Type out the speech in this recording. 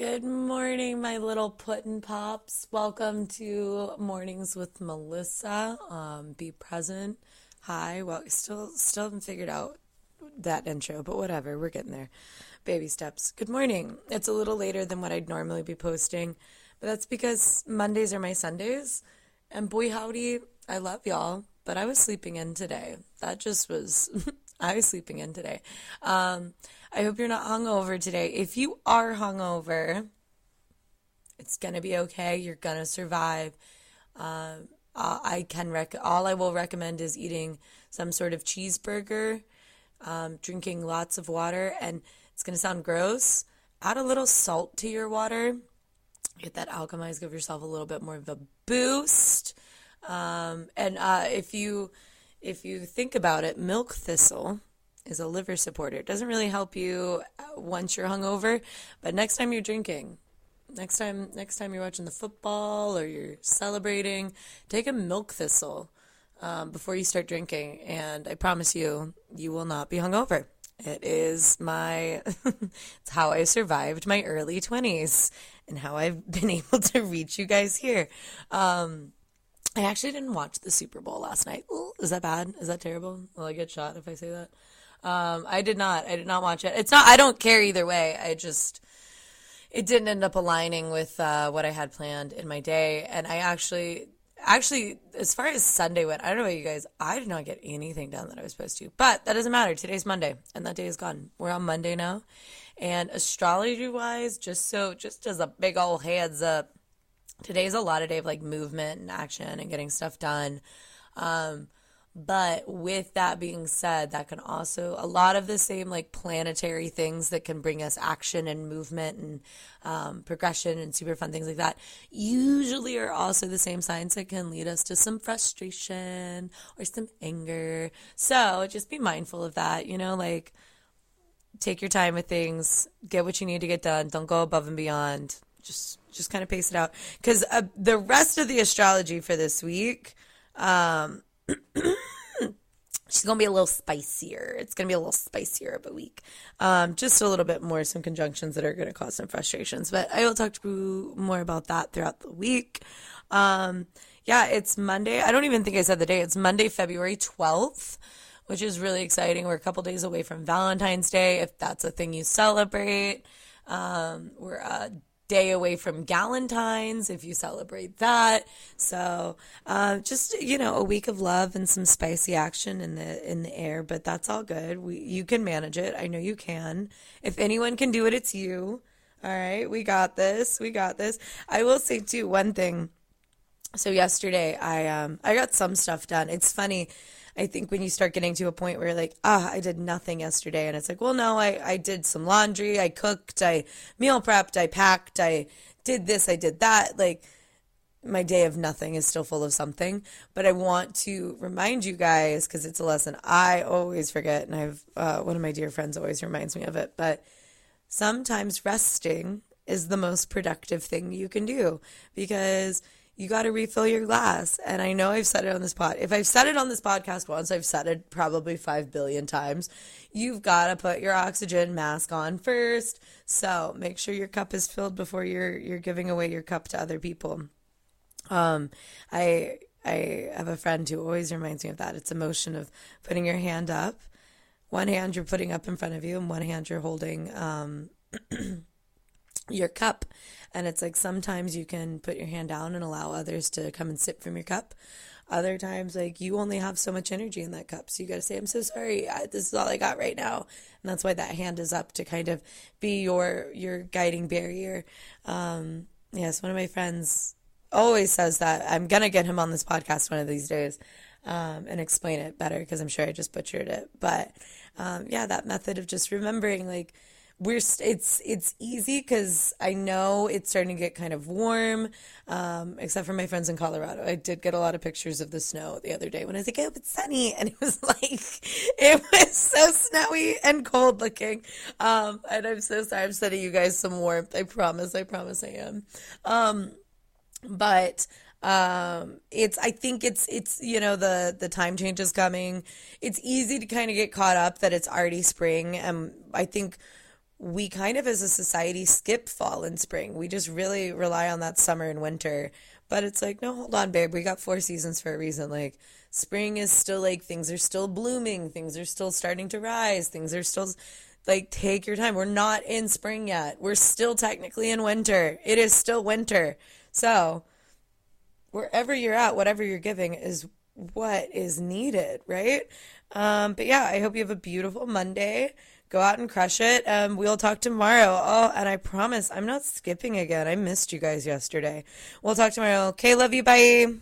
Good morning, my little puddin' pops. Welcome to Mornings with Melissa. Um, be present. Hi. Well, still, still haven't figured out that intro, but whatever. We're getting there. Baby steps. Good morning. It's a little later than what I'd normally be posting, but that's because Mondays are my Sundays. And boy, howdy, I love y'all, but I was sleeping in today. That just was, I was sleeping in today. Um, I hope you're not hungover today. If you are hungover, it's gonna be okay. You're gonna survive. Um, I can rec. All I will recommend is eating some sort of cheeseburger, um, drinking lots of water, and it's gonna sound gross. Add a little salt to your water. Get that alchemized. Give yourself a little bit more of a boost. Um, and uh, if you if you think about it, milk thistle is a liver supporter. It doesn't really help you uh, once you're hungover, but next time you're drinking, next time next time you're watching the football or you're celebrating, take a milk thistle um, before you start drinking, and I promise you, you will not be hungover. It is my it's how I survived my early 20s and how I've been able to reach you guys here. Um, I actually didn't watch the Super Bowl last night. Ooh, is that bad? Is that terrible? Will I get shot if I say that? Um, I did not. I did not watch it. It's not. I don't care either way. I just it didn't end up aligning with uh, what I had planned in my day, and I actually. Actually, as far as Sunday went, I don't know about you guys. I did not get anything done that I was supposed to, but that doesn't matter. Today's Monday, and that day is gone. We're on Monday now, and astrology wise, just so just as a big old heads up, today's a lot of day of like movement and action and getting stuff done. Um, but with that being said, that can also, a lot of the same like planetary things that can bring us action and movement and um, progression and super fun things like that, usually are also the same signs that can lead us to some frustration or some anger. So just be mindful of that, you know, like take your time with things, get what you need to get done, don't go above and beyond. Just, just kind of pace it out. Because uh, the rest of the astrology for this week, um, she's gonna be a little spicier. It's gonna be a little spicier of a week. Um, just a little bit more, some conjunctions that are gonna cause some frustrations. But I will talk to you more about that throughout the week. Um, yeah, it's Monday. I don't even think I said the day. It's Monday, February twelfth, which is really exciting. We're a couple days away from Valentine's Day, if that's a thing you celebrate. Um, we're a day away from Galentine's if you celebrate that. So uh, just you know a week of love and some spicy action in the in the air, but that's all good. We you can manage it. I know you can. If anyone can do it, it's you. All right, we got this. We got this. I will say too one thing. So yesterday I um I got some stuff done. It's funny I think when you start getting to a point where you're like, ah, I did nothing yesterday, and it's like, well, no, I, I did some laundry, I cooked, I meal prepped, I packed, I did this, I did that. Like, my day of nothing is still full of something. But I want to remind you guys, because it's a lesson I always forget, and I've uh, one of my dear friends always reminds me of it, but sometimes resting is the most productive thing you can do because you got to refill your glass. And I know I've said it on this pod. If I've said it on this podcast once, I've said it probably 5 billion times. You've got to put your oxygen mask on first. So make sure your cup is filled before you're, you're giving away your cup to other people. Um, I, I have a friend who always reminds me of that. It's a motion of putting your hand up. One hand you're putting up in front of you, and one hand you're holding um, your cup. And it's like sometimes you can put your hand down and allow others to come and sip from your cup. Other times, like you only have so much energy in that cup. So you got to say, I'm so sorry. I, this is all I got right now. And that's why that hand is up to kind of be your, your guiding barrier. Um, yes, one of my friends always says that. I'm going to get him on this podcast one of these days. Um, and explain it better because I'm sure I just butchered it. But um, yeah, that method of just remembering, like, we're it's it's easy because I know it's starting to get kind of warm, um, except for my friends in Colorado. I did get a lot of pictures of the snow the other day when I was like, "Oh, it's sunny," and it was like it was so snowy and cold looking. Um, and I'm so sorry. I'm sending you guys some warmth. I promise. I promise. I am. Um, but um it's i think it's it's you know the the time change is coming it's easy to kind of get caught up that it's already spring and i think we kind of as a society skip fall and spring. We just really rely on that summer and winter. But it's like, no, hold on, babe. We got four seasons for a reason. Like, spring is still like things are still blooming, things are still starting to rise, things are still like take your time. We're not in spring yet. We're still technically in winter. It is still winter. So, wherever you're at, whatever you're giving is what is needed, right? Um, but yeah, I hope you have a beautiful Monday. Go out and crush it. Um, we'll talk tomorrow. Oh, and I promise I'm not skipping again. I missed you guys yesterday. We'll talk tomorrow. Okay, love you. Bye.